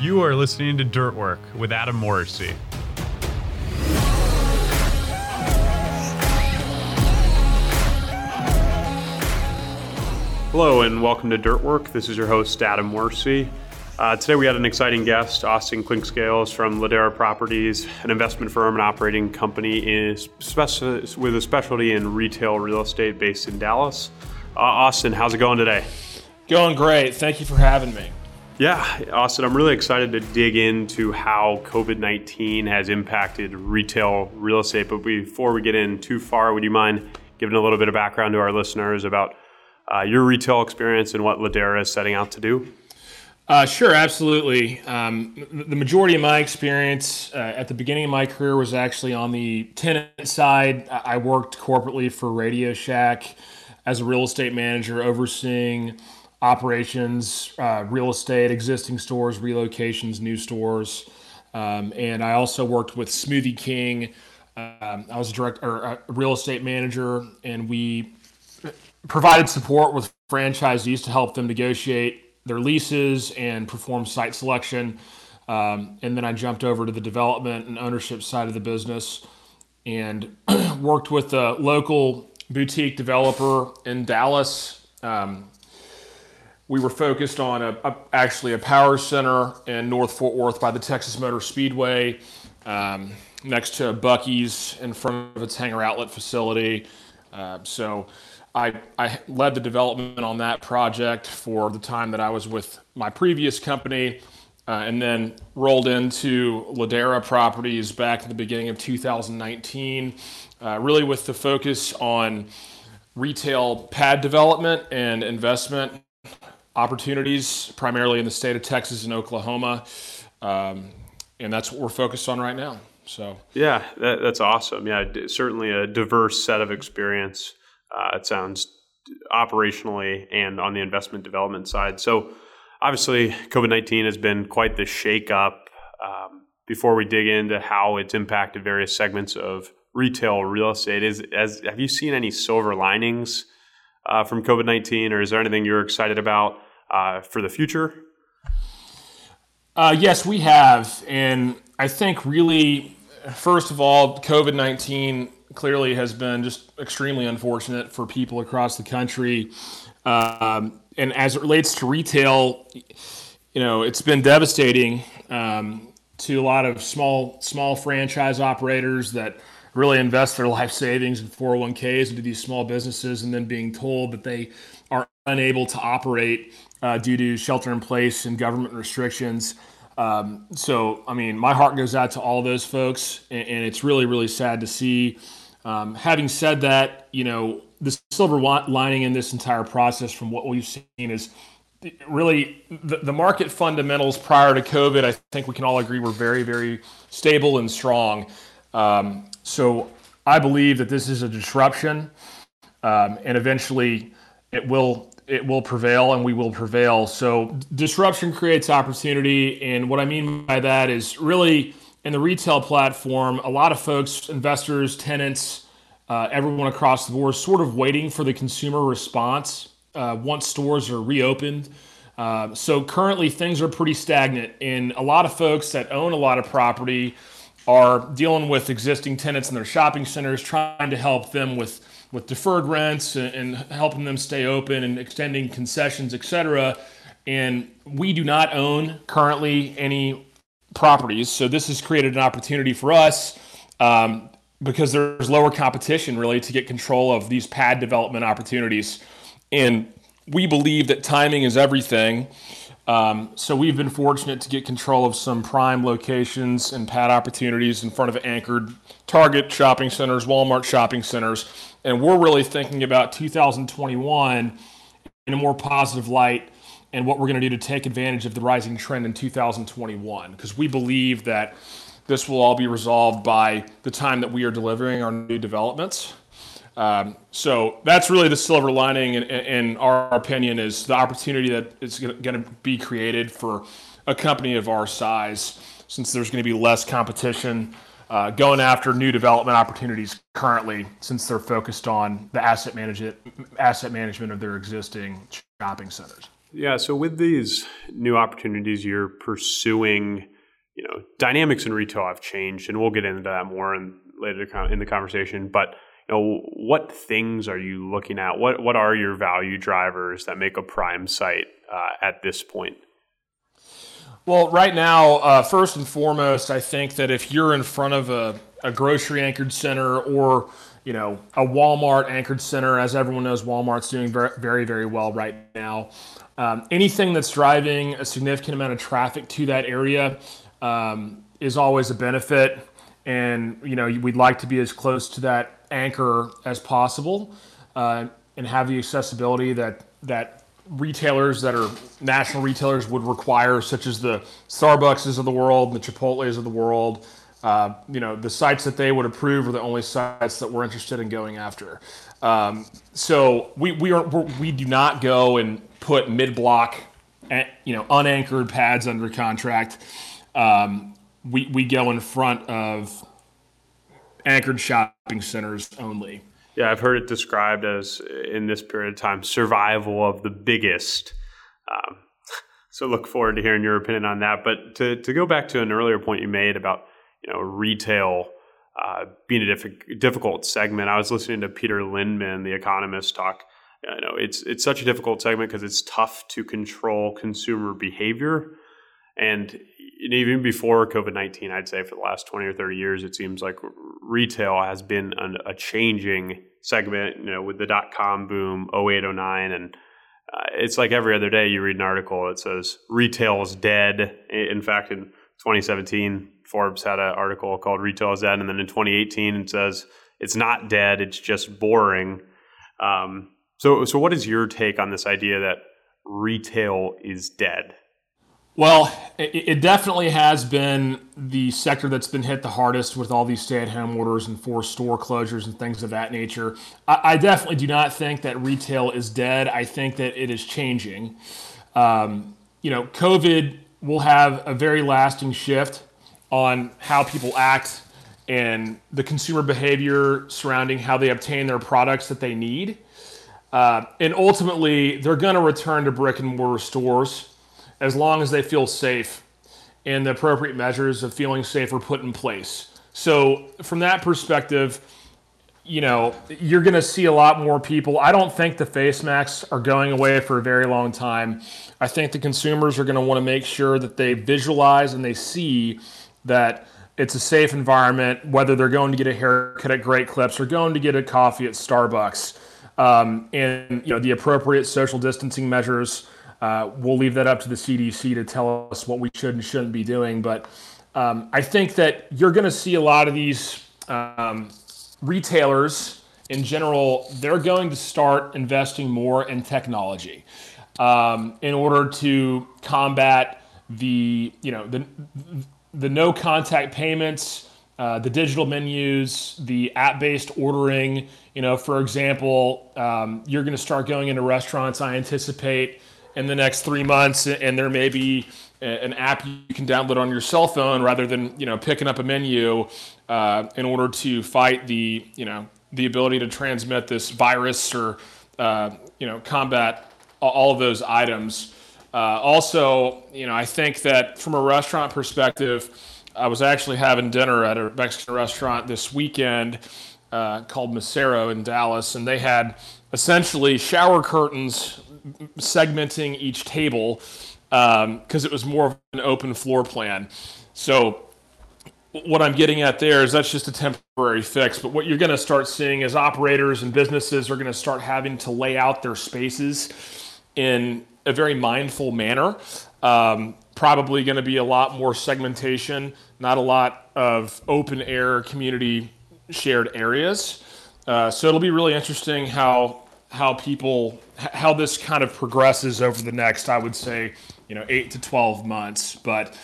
You are listening to Dirt Work with Adam Morrissey. Hello and welcome to Dirt Work. This is your host, Adam Morrissey. Uh, today we had an exciting guest, Austin Clinkscales from Ladera Properties, an investment firm and operating company speci- with a specialty in retail real estate based in Dallas. Uh, Austin, how's it going today? Going great. Thank you for having me. Yeah, Austin, I'm really excited to dig into how COVID 19 has impacted retail real estate. But before we get in too far, would you mind giving a little bit of background to our listeners about uh, your retail experience and what Ladera is setting out to do? Uh, sure, absolutely. Um, the majority of my experience uh, at the beginning of my career was actually on the tenant side. I worked corporately for Radio Shack as a real estate manager, overseeing operations, uh, real estate, existing stores, relocations, new stores. Um, and I also worked with Smoothie King. Um, I was a direct or a real estate manager, and we provided support with franchisees to help them negotiate their leases and perform site selection. Um, and then I jumped over to the development and ownership side of the business and worked with a local boutique developer in Dallas. Um, we were focused on a, a, actually a power center in North Fort Worth by the Texas Motor Speedway, um, next to Buc-ee's in front of its Tanger outlet facility. Uh, so I, I led the development on that project for the time that I was with my previous company, uh, and then rolled into Ladera Properties back at the beginning of 2019, uh, really with the focus on retail pad development and investment opportunities, primarily in the state of Texas and Oklahoma. Um, and that's what we're focused on right now. So yeah, that, that's awesome. Yeah, certainly a diverse set of experience. Uh, it sounds operationally and on the investment development side. So, obviously, COVID 19 has been quite the shakeup. Um, before we dig into how it's impacted various segments of retail real estate, is as have you seen any silver linings uh, from COVID 19, or is there anything you're excited about uh, for the future? Uh, yes, we have. And I think really, first of all, COVID 19 clearly has been just extremely unfortunate for people across the country. Um, and as it relates to retail, you know, it's been devastating um, to a lot of small small franchise operators that really invest their life savings in 401ks into these small businesses, and then being told that they are unable to operate uh, due to shelter in place and government restrictions. Um, so, I mean, my heart goes out to all those folks, and, and it's really, really sad to see um, having said that, you know, the silver lining in this entire process from what we've seen is really the, the market fundamentals prior to COVID, I think we can all agree were very, very stable and strong. Um, so I believe that this is a disruption um, and eventually it will it will prevail and we will prevail. So disruption creates opportunity. And what I mean by that is really in the retail platform, a lot of folks, investors, tenants, uh, everyone across the board, sort of waiting for the consumer response uh, once stores are reopened. Uh, so currently, things are pretty stagnant, and a lot of folks that own a lot of property are dealing with existing tenants in their shopping centers, trying to help them with with deferred rents and, and helping them stay open and extending concessions, et cetera. And we do not own currently any properties. So this has created an opportunity for us um, because there's lower competition really to get control of these pad development opportunities. And we believe that timing is everything. Um, so we've been fortunate to get control of some prime locations and pad opportunities in front of anchored Target shopping centers, Walmart shopping centers, and we're really thinking about 2021 in a more positive light and what we're going to do to take advantage of the rising trend in 2021 because we believe that this will all be resolved by the time that we are delivering our new developments. Um, so that's really the silver lining, in, in, our opinion, is the opportunity that is going to be created for a company of our size, since there's going to be less competition uh, going after new development opportunities currently, since they're focused on the asset management asset management of their existing shopping centers. Yeah. So with these new opportunities you're pursuing, you know, dynamics in retail have changed, and we'll get into that more in later in the conversation. But you know, what things are you looking at? What what are your value drivers that make a prime site uh, at this point? Well, right now, uh, first and foremost, I think that if you're in front of a, a grocery anchored center or you know a Walmart anchored center, as everyone knows, Walmart's doing very very, well right now. Um, anything that's driving a significant amount of traffic to that area um, is always a benefit, and you know we'd like to be as close to that anchor as possible, uh, and have the accessibility that that retailers that are national retailers would require, such as the Starbucks of the world, the Chipotle's of the world. Uh, you know, the sites that they would approve are the only sites that we're interested in going after. Um, so we we are we do not go and put mid block, you know, unanchored pads under contract. Um, we we go in front of anchored shopping centers only. Yeah, I've heard it described as in this period of time survival of the biggest. Um, so look forward to hearing your opinion on that. But to to go back to an earlier point you made about you know retail uh, being a diff- difficult segment, I was listening to Peter Linneman, the economist, talk. You know, it's it's such a difficult segment because it's tough to control consumer behavior, and even before COVID 19, I'd say for the last 20 or 30 years, it seems like retail has been an, a changing segment, you know, with the dot com boom, 08, 09. And uh, it's like every other day you read an article that says retail is dead. In fact, in 2017, Forbes had an article called Retail is Dead. And then in 2018, it says it's not dead, it's just boring. Um, so, so, what is your take on this idea that retail is dead? Well, it, it, definitely has been the sector that's been hit the hardest with all these stay at home orders and forced store closures and things of that nature. I, I, definitely do not think that retail is dead. I think that it is changing. Um, you know, COVID will have a very lasting shift on how people act and the consumer behavior surrounding how they obtain their products that they need. Uh, and ultimately, they're going to return to brick and mortar stores as long as they feel safe and the appropriate measures of feeling safe are put in place. So, from that perspective, you know, you're going to see a lot more people. I don't think the face masks are going away for a very long time. I think the consumers are going to want to make sure that they visualize and they see that it's a safe environment, whether they're going to get a haircut at Great Clips or going to get a coffee at Starbucks. Um, and you know the appropriate social distancing measures uh, we'll leave that up to the CDC to tell us what we should and shouldn't be doing. But um, I think that you're going to see a lot of these um, retailers in general, they're going to start investing more in technology um, in order to combat the, you know, the, the no contact payments. Uh, the digital menus, the app-based ordering. You know, for example, um, you're going to start going into restaurants. I anticipate in the next three months, and there may be an app you can download on your cell phone rather than you know picking up a menu uh, in order to fight the you know the ability to transmit this virus or uh, you know combat all of those items. Uh, also, you know, I think that from a restaurant perspective, I was actually having dinner at a Mexican restaurant this weekend uh, called Mesero in Dallas, and they had essentially shower curtains segmenting each table because um, it was more of an open floor plan. So what I'm getting at there is that's just a temporary fix. But what you're going to start seeing is operators and businesses are going to start having to lay out their spaces in a very mindful manner. Um, probably going to be a lot more segmentation, not a lot of open air community shared areas. Uh, so it'll be really interesting how how people how this kind of progresses over the next i would say you know 8 to 12 months. But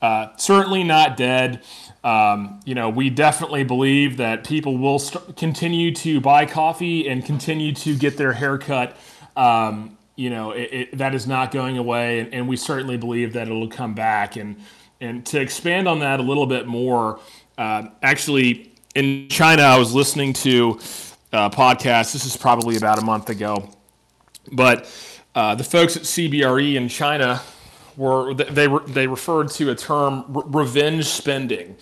uh, certainly not dead. Um, you know we definitely believe that people will st- continue to buy coffee and continue to get their haircut um, you know it, it, that is not going away and, and, we certainly believe that it'll come back. And and to expand on that a little bit more uh, actually in china i was listening to uh, podcast. This is probably about a month ago, but uh, the folks at CBRE in China were they were they referred to a term revenge spending,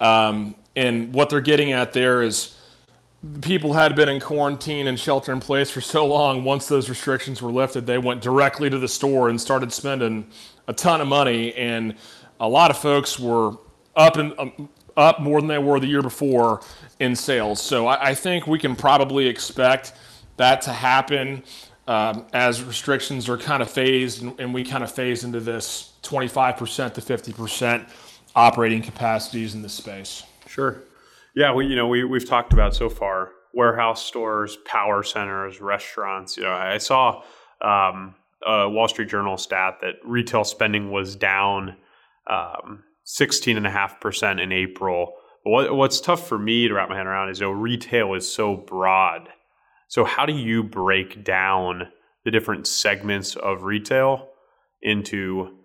um, and what they're getting at there is people had been in quarantine and shelter in place for so long. Once those restrictions were lifted, they went directly to the store and started spending a ton of money, and a lot of folks were up and um, up more than they were the year before in sales. So I, I think we can probably expect that to happen um, as restrictions are kind of phased and, and we kind of phase into this 25% to 50% operating capacities in this space. Sure. Yeah, we you know we we've talked about so far warehouse stores, power centers, restaurants. You know, I saw um, a Wall Street Journal stat that retail spending was down um, 16.5% in April. But what, what's tough for me to wrap my head around is, you know, retail is so broad. So how do you break down the different segments of retail into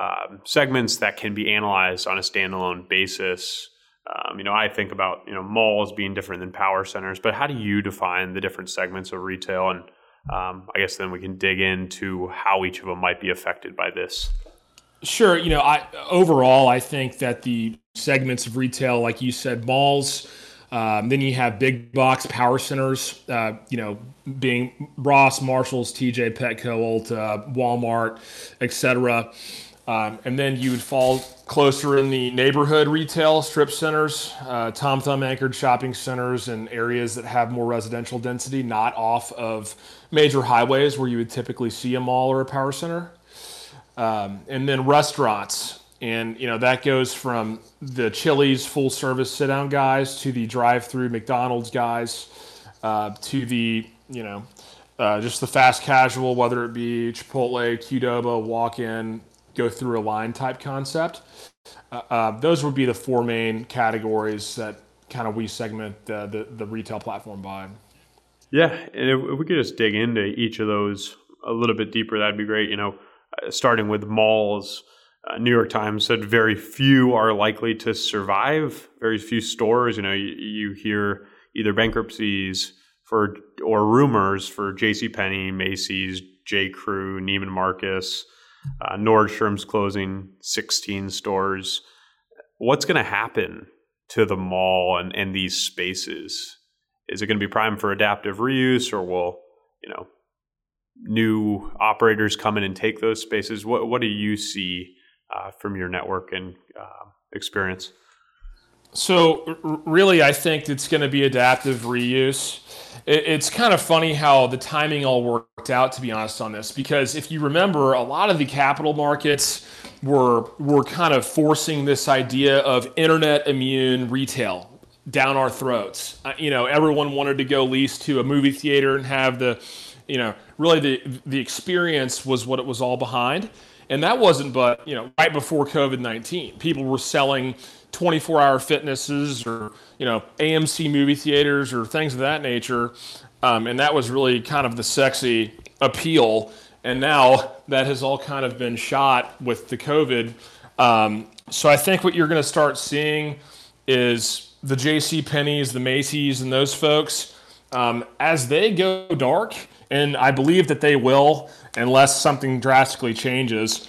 um, segments that can be analyzed on a standalone basis? Um, you know, I think about you know malls being different than power centers, but how do you define the different segments of retail? And um, I guess then we can dig into how each of them might be affected by this. Sure. You know, I overall I think that the segments of retail, like you said, malls. Um, then you have big box power centers, uh, you know, being Ross, Marshalls, TJ, Petco, Ulta, Walmart, etc. Um, and then you would fall closer in the neighborhood retail strip centers, uh, Tom Thumb anchored shopping centers, and areas that have more residential density, not off of major highways where you would typically see a mall or a power center. Um, and then restaurants. And you know that goes from the Chili's full service sit down guys to the drive through McDonald's guys uh, to the you know uh, just the fast casual, whether it be Chipotle, Qdoba, walk in, go through a line type concept. Uh, uh, those would be the four main categories that kind of we segment the, the, the retail platform by. Yeah, and if, if we could just dig into each of those a little bit deeper, that'd be great. You know, starting with malls. Uh, New York Times said very few are likely to survive. Very few stores. You know, you, you hear either bankruptcies for or rumors for J.C. Penney, Macy's, J. Crew, Neiman Marcus, uh, Nordstrom's closing 16 stores. What's going to happen to the mall and, and these spaces? Is it going to be prime for adaptive reuse, or will you know new operators come in and take those spaces? What what do you see uh, from your network and uh, experience? So really, I think it's going to be adaptive reuse. It's kind of funny how the timing all worked out, to be honest, on this. Because if you remember, a lot of the capital markets were were kind of forcing this idea of internet immune retail down our throats. Uh, you know, everyone wanted to go lease to a movie theater and have the you know, really the the experience was what it was all behind. And that wasn't but, you know, right before COVID 19. People were selling 24 hour fitnesses or, you know, AMC movie theaters or things of that nature. Um, and that was really kind of the sexy appeal. And now that has all kind of been shot with the COVID. Um, so I think what you're going to start seeing is the J.C. Penney's, the Macy's, and those folks um, as they go dark and I believe that they will, unless something drastically changes.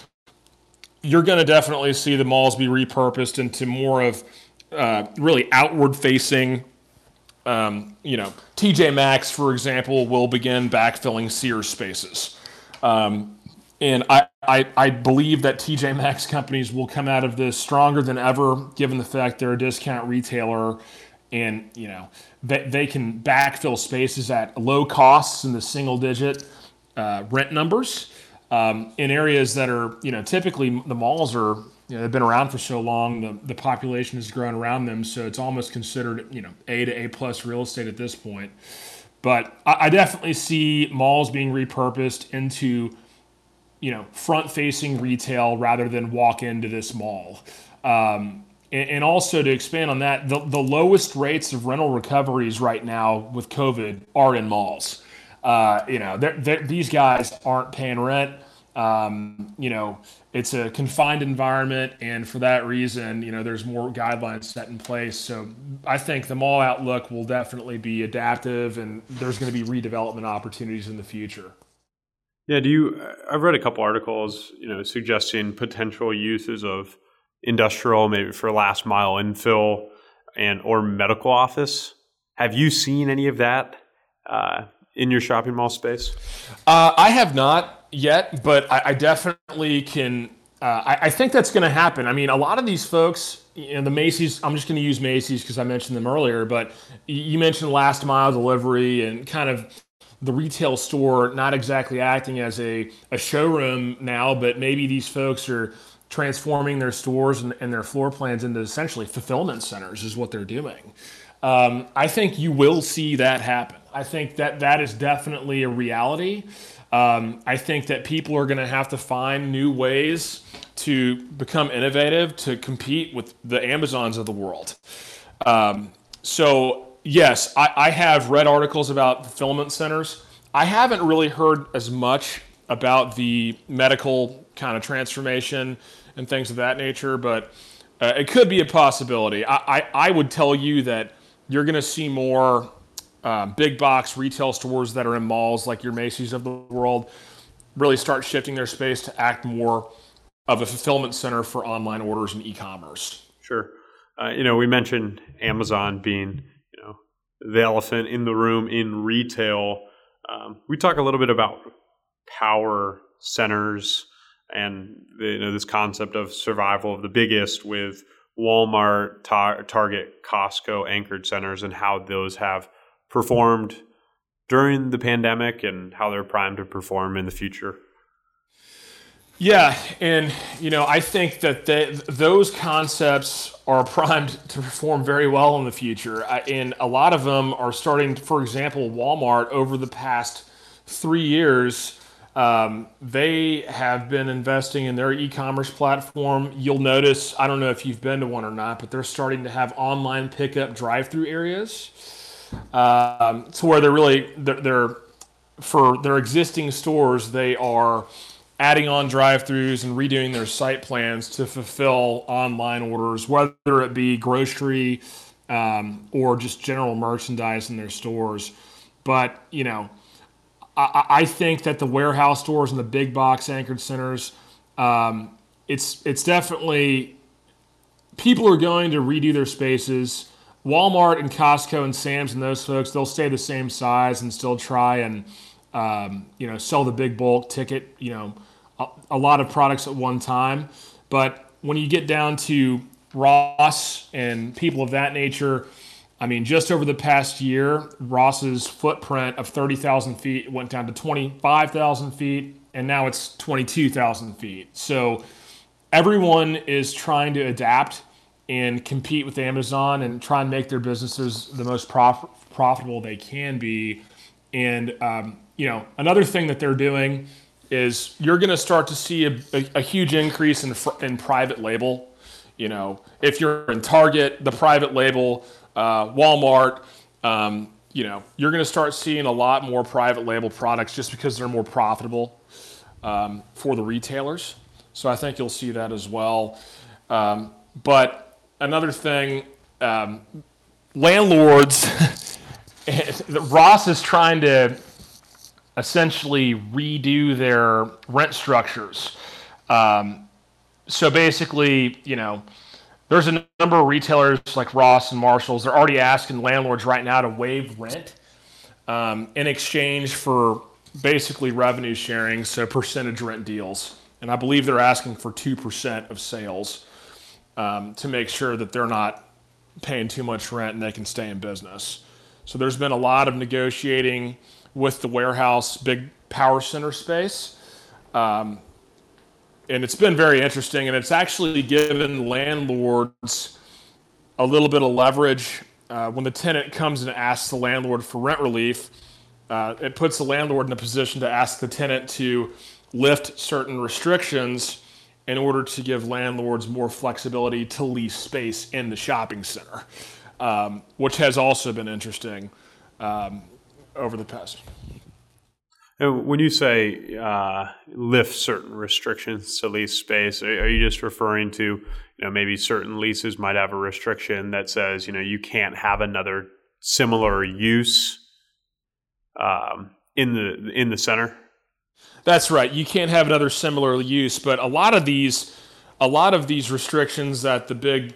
You're going to definitely see the malls be repurposed into more of uh, really outward facing. Um, you know, TJ Maxx, for example, will begin backfilling Sears spaces. Um, and I, I, I, believe that TJ Maxx companies will come out of this stronger than ever, given the fact they're a discount retailer and you know they, they can backfill spaces at low costs in the single digit uh, rent numbers um, in areas that are you know typically the malls are you know they've been around for so long the, the population has grown around them so it's almost considered you know a to a plus real estate at this point. But I, I definitely see malls being repurposed into you know front facing retail rather than walk into this mall. Um, and also to expand on that, the, the lowest rates of rental recoveries right now with COVID are in malls. Uh, you know, they're, they're, these guys aren't paying rent. Um, you know, it's a confined environment, and for that reason, you know, there's more guidelines set in place. So I think the mall outlook will definitely be adaptive, and there's going to be redevelopment opportunities in the future. Yeah, do you? I've read a couple articles, you know, suggesting potential uses of industrial, maybe for last mile infill and or medical office. Have you seen any of that uh, in your shopping mall space? Uh, I have not yet, but I, I definitely can. Uh, I, I, think that's going to happen. I mean, a lot of these folks, you know, the Macy's. I'm just going to use Macy's because I mentioned them earlier, but you mentioned last mile delivery and kind of the retail store not exactly acting as a, a showroom now, but maybe these folks are transforming their stores and, and their floor plans into essentially fulfillment centers, is what they're doing. Um, I think you will see that happen. I think that that is definitely a reality. Um, I think that people are going to have to find new ways to become innovative to compete with the Amazons of the world. Um, so yes, I, I have read articles about fulfillment centers. I haven't really heard as much about the medical kind of transformation and things of that nature, but uh, it could be a possibility. I, I, I would tell you that you're going to see more uh, big box retail stores that are in malls like your Macy's of the world really start shifting their space to act more of a fulfillment center for online orders and e-commerce. Sure. Uh, you know, we mentioned Amazon being you know the elephant in the room in retail. Um, we talk a little bit about power centers and you know this concept of survival of the biggest with Walmart, tar- Target, Costco anchored centers and how those have performed during the pandemic and how they're primed to perform in the future. Yeah, and you know, I think that those concepts are primed to perform very well in the future, and a lot of them are starting. For example, Walmart over the past three years, um, they have been investing in their e-commerce platform. You'll notice, I don't know if you've been to one or not, but they're starting to have online pickup drive-through areas, um, to where they're really they're, they're for their existing stores, they are adding on drive-throughs and redoing their site plans to fulfill online orders, whether it be grocery um, or just general merchandise in their stores. But you know, I, think that the warehouse stores and the big box anchored centers, um, it's it's definitely people are going to redo their spaces. Walmart and Costco and Sam's and those folks, they'll stay the same size and still try and um, you know sell the big bulk ticket, you know a, a lot of products at one time. But when you get down to Ross and people of that nature, I mean, just over the past year, Ross's footprint of 30,000 feet went down to 25,000 feet, and now it's 22,000 feet. So everyone is trying to adapt and compete with Amazon and try and make their businesses the most prof- profitable they can be. And, um, you know, another thing that they're doing is you're going to start to see a, a, a huge increase in, in private label. You know, if you're in Target, the private label, uh, Walmart, um, you know, you're going to start seeing a lot more private label products just because they're more profitable um, for the retailers. So I think you'll see that as well. Um, but another thing, um, landlords, Ross is trying to essentially redo their rent structures. Um, so basically, you know, there's a number of retailers like Ross and Marshalls. They're already asking landlords right now to waive rent um, in exchange for basically revenue sharing, so percentage rent deals. And I believe they're asking for 2% of sales um, to make sure that they're not paying too much rent and they can stay in business. So there's been a lot of negotiating with the warehouse big power center space. Um, and it's been very interesting, and it's actually given landlords a little bit of leverage uh, when the tenant comes and asks the landlord for rent relief. Uh, it puts the landlord in a position to ask the tenant to lift certain restrictions in order to give landlords more flexibility to lease space in the shopping center, um, which has also been interesting. Um, over the past. And when you say uh, lift certain restrictions to lease space, are, are, you just referring to, you know, maybe certain leases might have a restriction that says, you know, you can't have another similar use um, in the in the center? That's right. You can't have another similar use, but a lot of these, a lot of these restrictions that the big,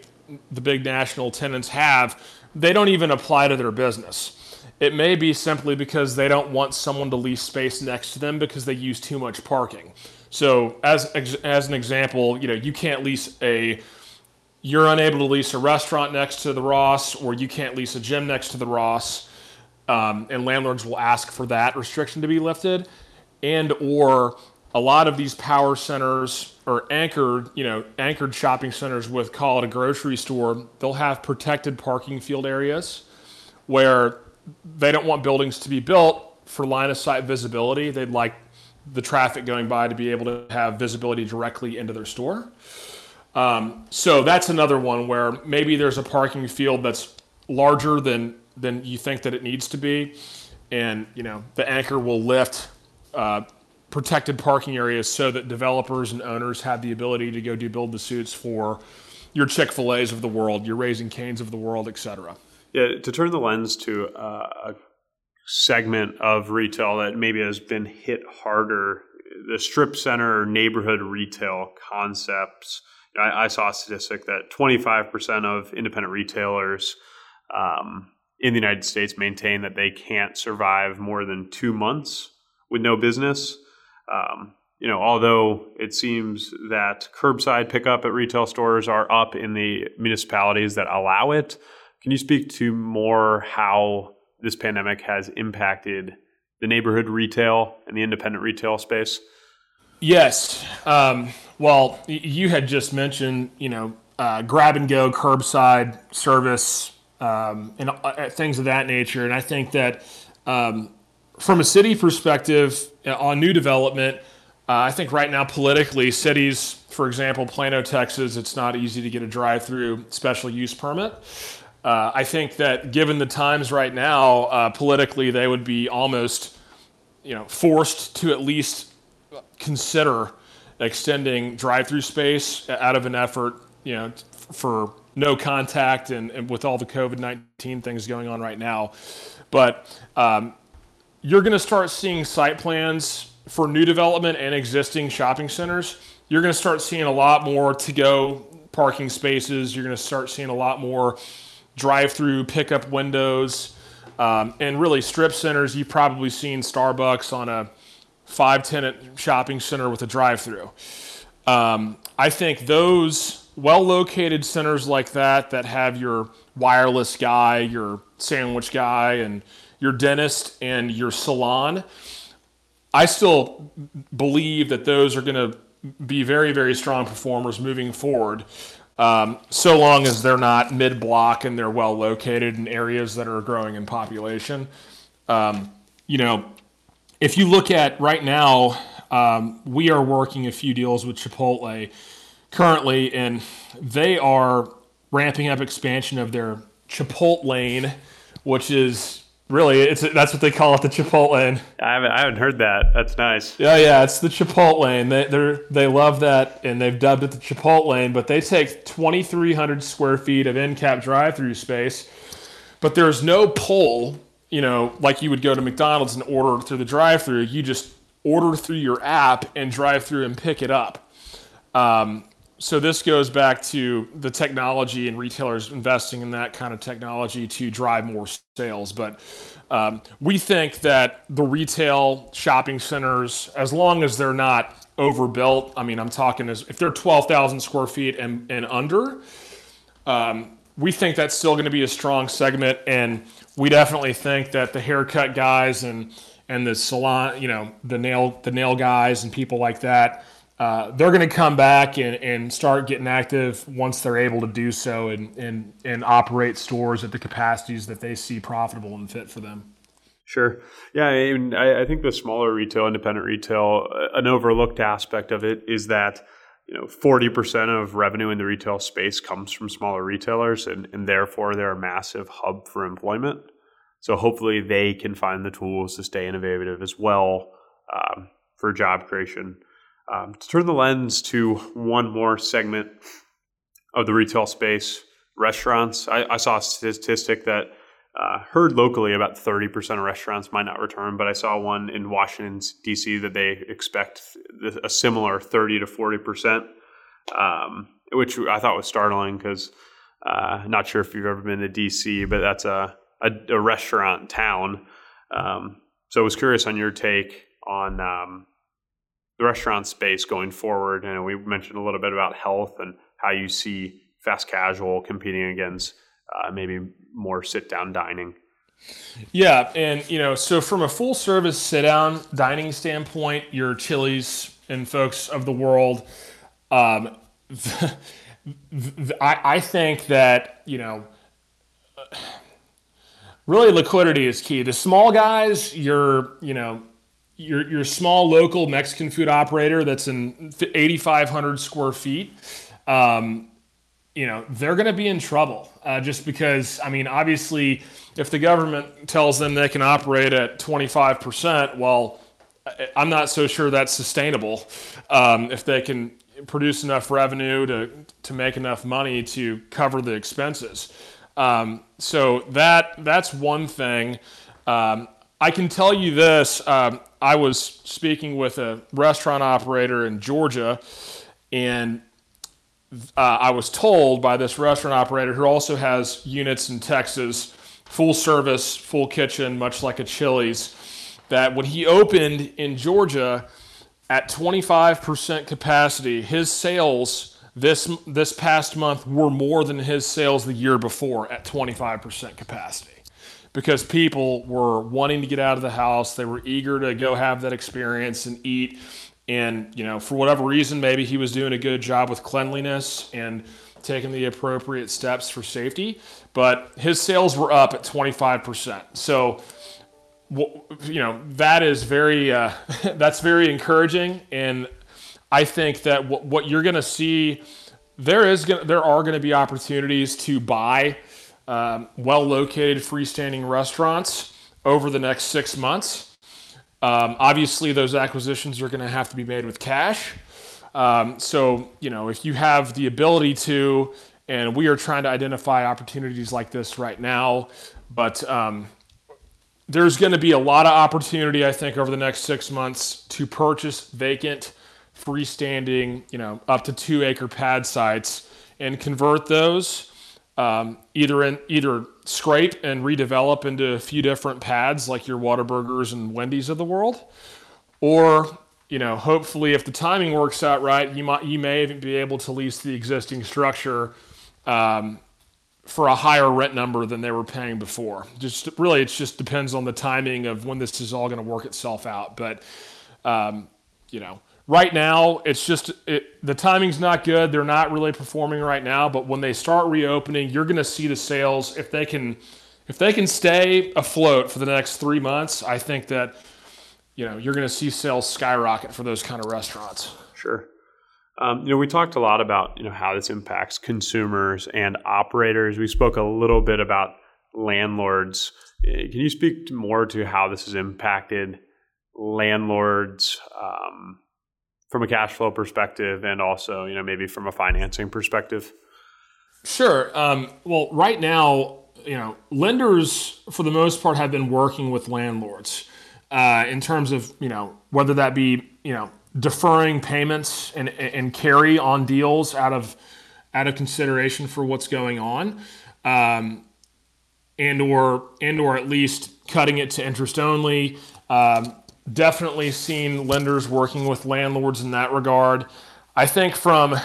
the big national tenants have, they don't even apply to their business. It may be simply because they don't want someone to lease space next to them because they use too much parking. So, as as an example, you know, you can't lease a you're unable to lease a restaurant next to the Ross, or you can't lease a gym next to the Ross, um, and landlords will ask for that restriction to be lifted, and or a lot of these power centers or anchored, you know, anchored shopping centers with call it a grocery store, they'll have protected parking field areas where they don't want buildings to be built for line of sight visibility. They'd like the traffic going by to be able to have visibility directly into their store. Um, so that's another one where maybe there's a parking field that's larger than than you think that it needs to be, and you know the anchor will lift uh, protected parking areas so that developers and owners have the ability to go do build the suits for your Chick Fil A's of the world, your Raising Canes of the world, et cetera. Yeah, to turn the lens to uh, a segment of retail that maybe has been hit harder, the strip center neighborhood retail concepts I, I saw a statistic that 25% of independent retailers um, in the United States maintain that they can't survive more than two months with no business. Um, you know, although it seems that curbside pickup at retail stores are up in the municipalities that allow it, can you speak to more how this pandemic has impacted the neighborhood retail and the independent retail space? Yes. Um, well, you had just mentioned, you know, uh, grab and go, curbside service, um, and uh, things of that nature. And I think that um, from a city perspective uh, on new development, uh, I think right now politically, cities, for example, Plano, Texas, it's not easy to get a drive-through special use permit. Uh, I think that given the times right now, uh, politically, they would be almost, you know, forced to at least consider extending drive-through space out of an effort, you know, for no contact and, and with all the COVID nineteen things going on right now. But um, you're going to start seeing site plans for new development and existing shopping centers. You're going to start seeing a lot more to-go parking spaces. You're going to start seeing a lot more drive-through pickup windows. Um, and really, strip centers, you've probably seen Starbucks on a five tenant shopping center with a drive through. Um, I think those well located centers like that, that have your wireless guy, your sandwich guy, and your dentist and your salon, I still believe that those are going to be very, very strong performers moving forward. Um, so long as they're not mid block and they're well located in areas that are growing in population. Um, you know, if you look at right now, um, we are working a few deals with Chipotle currently, and they are ramping up expansion of their Chipotle lane, which is really it's that's what they call it, the Chipotle. I haven't I haven't heard that. That's nice. Yeah, yeah, it's the Chipotle lane. They they they love that, and they've dubbed it the Chipotle lane. But they take 2,300 square feet of end cap drive-through space, but there's no pole you know, like you would go to McDonald's and order through the drive-through, you just order through your app and drive through and pick it up. Um, so this goes back to the technology and retailers investing in that kind of technology to drive more sales. But um, we think that the retail shopping centers, as long as they're not overbuilt, I mean, I'm talking as if they're 12,000 square feet and, and under, um, we think that's still going to be a strong segment and we definitely think that the haircut guys and and the salon, you know, the nail the nail guys and people like that, uh, they're going to come back and, and start getting active once they're able to do so and, and and operate stores at the capacities that they see profitable and fit for them. Sure. Yeah, I, mean, I, I think the smaller retail, independent retail, uh, an overlooked aspect of it is that you know 40% of revenue in the retail space comes from smaller retailers and, and therefore they're a massive hub for employment so hopefully they can find the tools to stay innovative as well um, for job creation um, to turn the lens to one more segment of the retail space restaurants i, I saw a statistic that uh, heard locally about 30% of restaurants might not return, but I saw one in Washington, D.C. that they expect a similar 30 to 40%, um, which I thought was startling because uh, not sure if you've ever been to D.C., but that's a, a, a restaurant town. Um, so I was curious on your take on um, the restaurant space going forward. And we mentioned a little bit about health and how you see fast casual competing against uh, maybe more sit down dining. Yeah, and you know, so from a full service sit down dining standpoint, your Chili's and folks of the world, um, I, I think that you know, really liquidity is key. The small guys, you're you know, your your small local Mexican food operator that's in 8,500 square feet. Um, you know they're going to be in trouble uh, just because i mean obviously if the government tells them they can operate at 25% well i'm not so sure that's sustainable um, if they can produce enough revenue to, to make enough money to cover the expenses um, so that that's one thing um, i can tell you this um, i was speaking with a restaurant operator in georgia and uh, I was told by this restaurant operator who also has units in Texas, full service, full kitchen, much like a Chili's, that when he opened in Georgia at 25% capacity, his sales this this past month were more than his sales the year before at 25% capacity because people were wanting to get out of the house they were eager to go have that experience and eat and, you know, for whatever reason, maybe he was doing a good job with cleanliness and taking the appropriate steps for safety, but his sales were up at 25%. So, you know, that is very, uh, that's very encouraging. And I think that what, what you're going to see, there is gonna, there are going to be opportunities to buy um, well located freestanding restaurants over the next six months. Um, obviously, those acquisitions are going to have to be made with cash. Um, so, you know, if you have the ability to, and we are trying to identify opportunities like this right now, but um, there's going to be a lot of opportunity, I think, over the next six months to purchase vacant, freestanding, you know, up to two acre pad sites and convert those um, either in either scrape and redevelop into a few different pads like your Whataburgers and Wendy's of the world, or you know, hopefully, if the timing works out right, you might you may even be able to lease the existing structure um, for a higher rent number than they were paying before. Just really, it just depends on the timing of when this is all going to work itself out. But um, you know, right now it's just it, the timing's not good. They're not really performing right now but when they start reopening you're going to see the sales if they can if they can stay afloat for the next three months i think that you know you're going to see sales skyrocket for those kind of restaurants. Sure. Um, you know we talked a lot about you know how this impacts consumers and operators. We spoke a little bit about landlords. Eh, can you speak more to how this has impacted landlords um, from a cash flow perspective and also you know maybe from a financing perspective? Sure. Um, well right now you know lenders for the most part have been working with landlords uh, in terms of you know whether that be you know deferring payments and and carry on deals out of out of consideration for what's going on um, and or and or at least cutting it to interest only. Um, definitely seen lenders working with landlords in that regard. I think from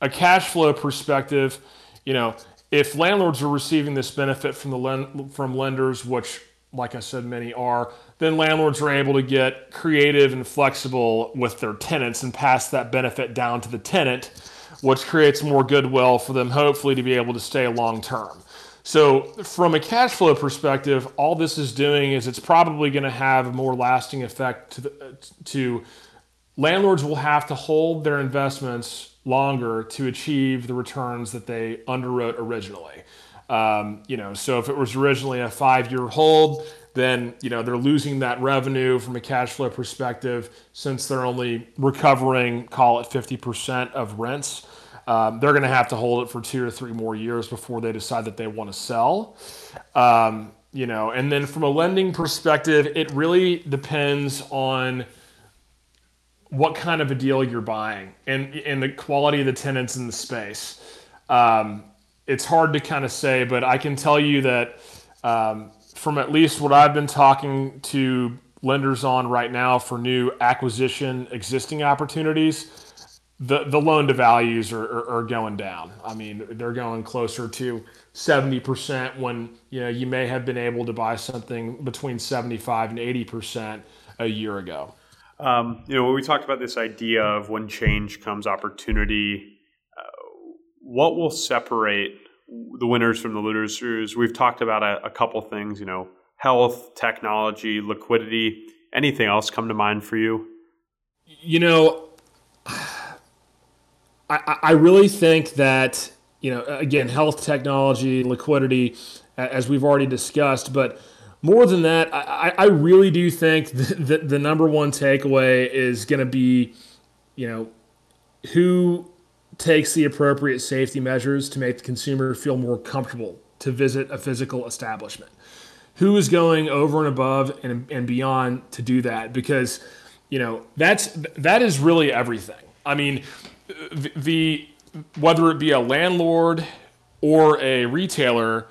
a cash flow perspective, you know, if landlords are receiving this benefit from the lend- from lenders, which, like I said, many are, then landlords are able to get creative and flexible with their tenants and pass that benefit down to the tenant, which creates more goodwill for them, hopefully, to be able to stay long term. So, from a cash flow perspective, all this is doing is it's probably going to have a more lasting effect to, the, to landlords will have to hold their investments longer to achieve the returns that they underwrote originally. Um, you know, so if it was originally a five-year hold, then you know they're losing that revenue from a cash flow perspective since they're only recovering, call it 50% of rents. Um, they're going to have to hold it for two or three more years before they decide that they want to sell. Um, you know, and then from a lending perspective, it really depends on what kind of a deal you're buying and and the quality of the tenants in the space. Um, it's hard to kind of say, but I can tell you that um, from at least what I've been talking to lenders on right now for new acquisition existing opportunities, the, the loan to values are, are, are, going down. I mean, they're going closer to 70% when you know you may have been able to buy something between 75 and 80% a year ago. Um, you know, when we talked about this idea of when change comes opportunity, uh, what will separate the winners from the losers? We've talked about a, a couple things, you know, health, technology, liquidity. Anything else come to mind for you? You know, I, really think that you know again health technology liquidity as we've already discussed but more than that i, I really do think that the number one takeaway is going to be you know who takes the appropriate safety measures to make the consumer feel more comfortable to visit a physical establishment. Who is going over and above and, and beyond to do that? Because you know that's that is really everything. I mean the whether it be a landlord or a retailer,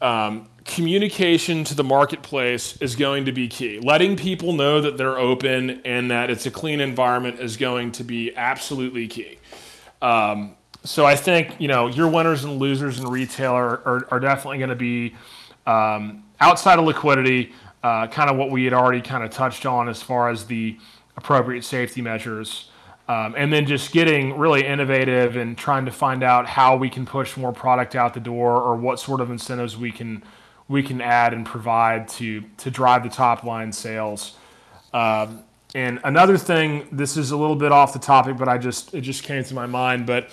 um, communication to the marketplace is going to be key. Letting people know that they're open and that it's a clean environment is going to be absolutely key. Um, so I think you know your winners and losers in retail are, are, are definitely going to be um, outside of liquidity, uh, kind of what we had already kind of touched on as far as the appropriate safety measures. Um, and then just getting really innovative and trying to find out how we can push more product out the door or what sort of incentives we can we can add and provide to to drive the top line sales. Um, and another thing, this is a little bit off the topic, but I just it just came to my mind. But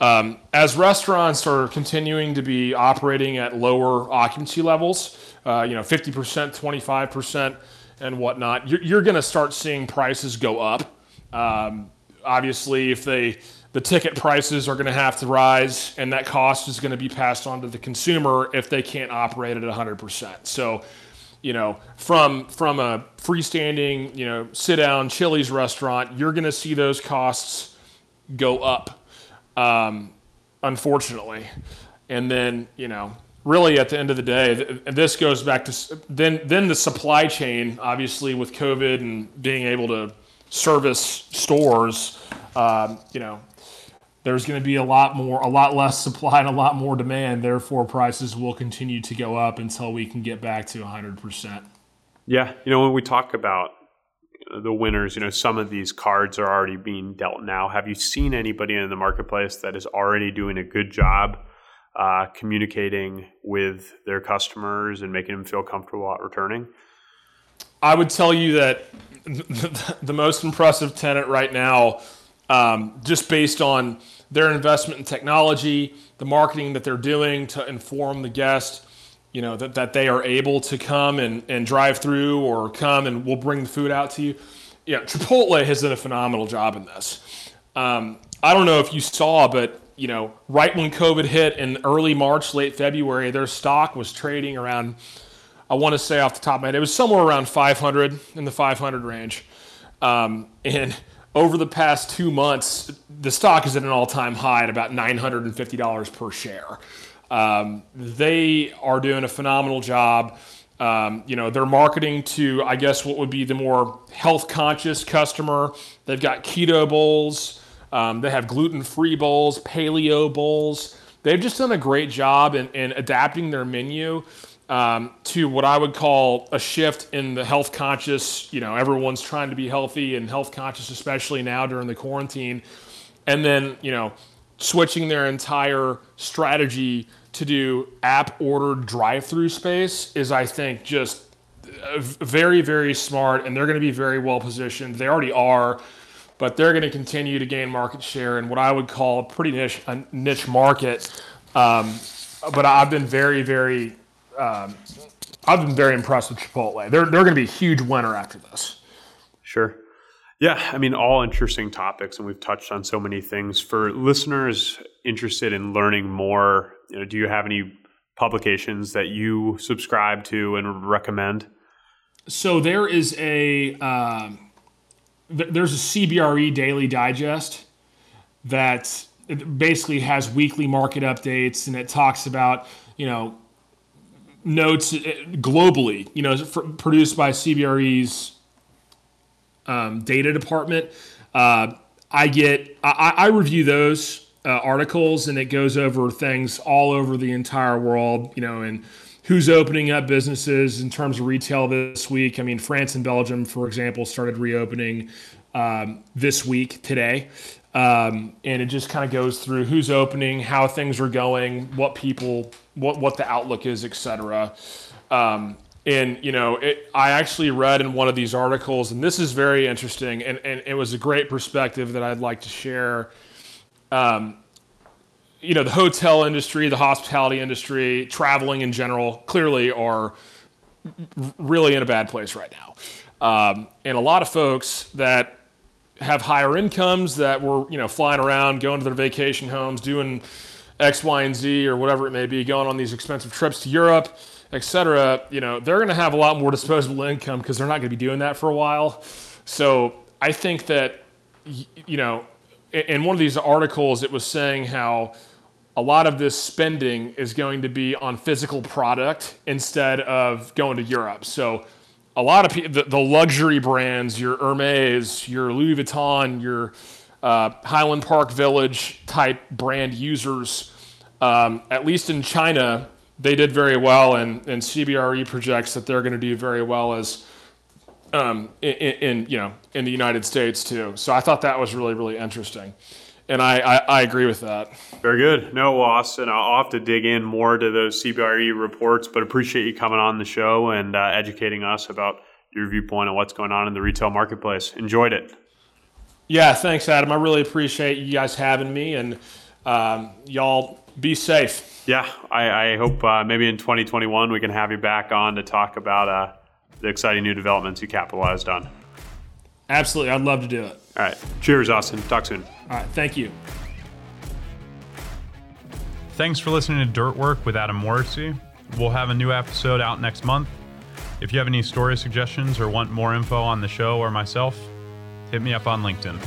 um, as restaurants are continuing to be operating at lower occupancy levels, uh, you know, 50%, 25%, and whatnot, you're, you're going to start seeing prices go up. Um, obviously, if they the ticket prices are going to have to rise, and that cost is going to be passed on to the consumer if they can't operate at 100%. So, you know, from from a freestanding, you know, sit down Chili's restaurant, you're going to see those costs go up, um, unfortunately. And then, you know, really at the end of the day, this goes back to then then the supply chain, obviously with COVID and being able to service stores, um, you know, there's going to be a lot more, a lot less supply and a lot more demand. Therefore, prices will continue to go up until we can get back to 100%. Yeah, you know, when we talk about the winners, you know, some of these cards are already being dealt now. Have you seen anybody in the marketplace that is already doing a good job uh, communicating with their customers and making them feel comfortable at returning? I would tell you that the most impressive tenant right now, um, just based on their investment in technology, the marketing that they're doing to inform the guest, you know, that, that they are able to come and, and drive through or come and we'll bring the food out to you. Yeah, Chipotle has done a phenomenal job in this. Um, I don't know if you saw, but you know, right when COVID hit in early March, late February, their stock was trading around I want to say off the top of my head, it was somewhere around 500 in the 500 range. Um, and over the past two months, the stock is at an all time high at about $950 per share. Um, they are doing a phenomenal job. Um, you know, they're marketing to, I guess, what would be the more health conscious customer. They've got keto bowls, um, they have gluten free bowls, paleo bowls. They've just done a great job in, in adapting their menu um, to what I would call a shift in the health conscious. You know, everyone's trying to be healthy and health conscious, especially now during the quarantine. And then, you know, switching their entire strategy to do app ordered drive through space is, I think, just very, very smart. And they're going to be very well positioned. They already are, but they're going to continue to gain market share in what I would call a pretty niche, a niche market. Um, but I've been very, very um, I've been very impressed with Chipotle. They're they're going to be a huge winner after this. Sure. Yeah, I mean, all interesting topics, and we've touched on so many things. For listeners interested in learning more, you know, do you have any publications that you subscribe to and recommend? So there is a um, th- there's a CBRE Daily Digest that basically has weekly market updates, and it talks about you know notes uh, globally. You know, produced by CBRE's um, data department. Uh, I get I, I review those uh, articles and it goes over things all over the entire world. You know, and who's opening up businesses in terms of retail this week. I mean, France and Belgium, for example, started reopening um, this week today. Um, and it just kind of goes through who's opening, how things are going, what people, what what the outlook is, etc. Um, and you know, it, I actually read in one of these articles, and this is very interesting, and, and it was a great perspective that I'd like to share. Um, you know, the hotel industry, the hospitality industry, traveling in general, clearly are really in a bad place right now. Um, and a lot of folks that have higher incomes that were, you know, flying around, going to their vacation homes, doing X, Y, and Z, or whatever it may be, going on these expensive trips to Europe etc., you know, they're going to have a lot more disposable income because they're not going to be doing that for a while. So I think that, you know, in one of these articles, it was saying how a lot of this spending is going to be on physical product instead of going to Europe. So a lot of people, the, the luxury brands, your Hermes, your Louis Vuitton, your uh, Highland Park Village type brand users, um, at least in China, they did very well, and, and CBRE projects that they're going to do very well as um, in, in, you know in the United States too. So I thought that was really really interesting, and I, I, I agree with that. Very good. No, Austin, I'll have to dig in more to those CBRE reports, but appreciate you coming on the show and uh, educating us about your viewpoint on what's going on in the retail marketplace. Enjoyed it. Yeah, thanks, Adam. I really appreciate you guys having me, and um, y'all be safe. Yeah, I, I hope uh, maybe in 2021 we can have you back on to talk about uh, the exciting new developments you capitalized on. Absolutely, I'd love to do it. All right, cheers, Austin. Talk soon. All right, thank you. Thanks for listening to Dirt Work with Adam Morrissey. We'll have a new episode out next month. If you have any story suggestions or want more info on the show or myself, hit me up on LinkedIn.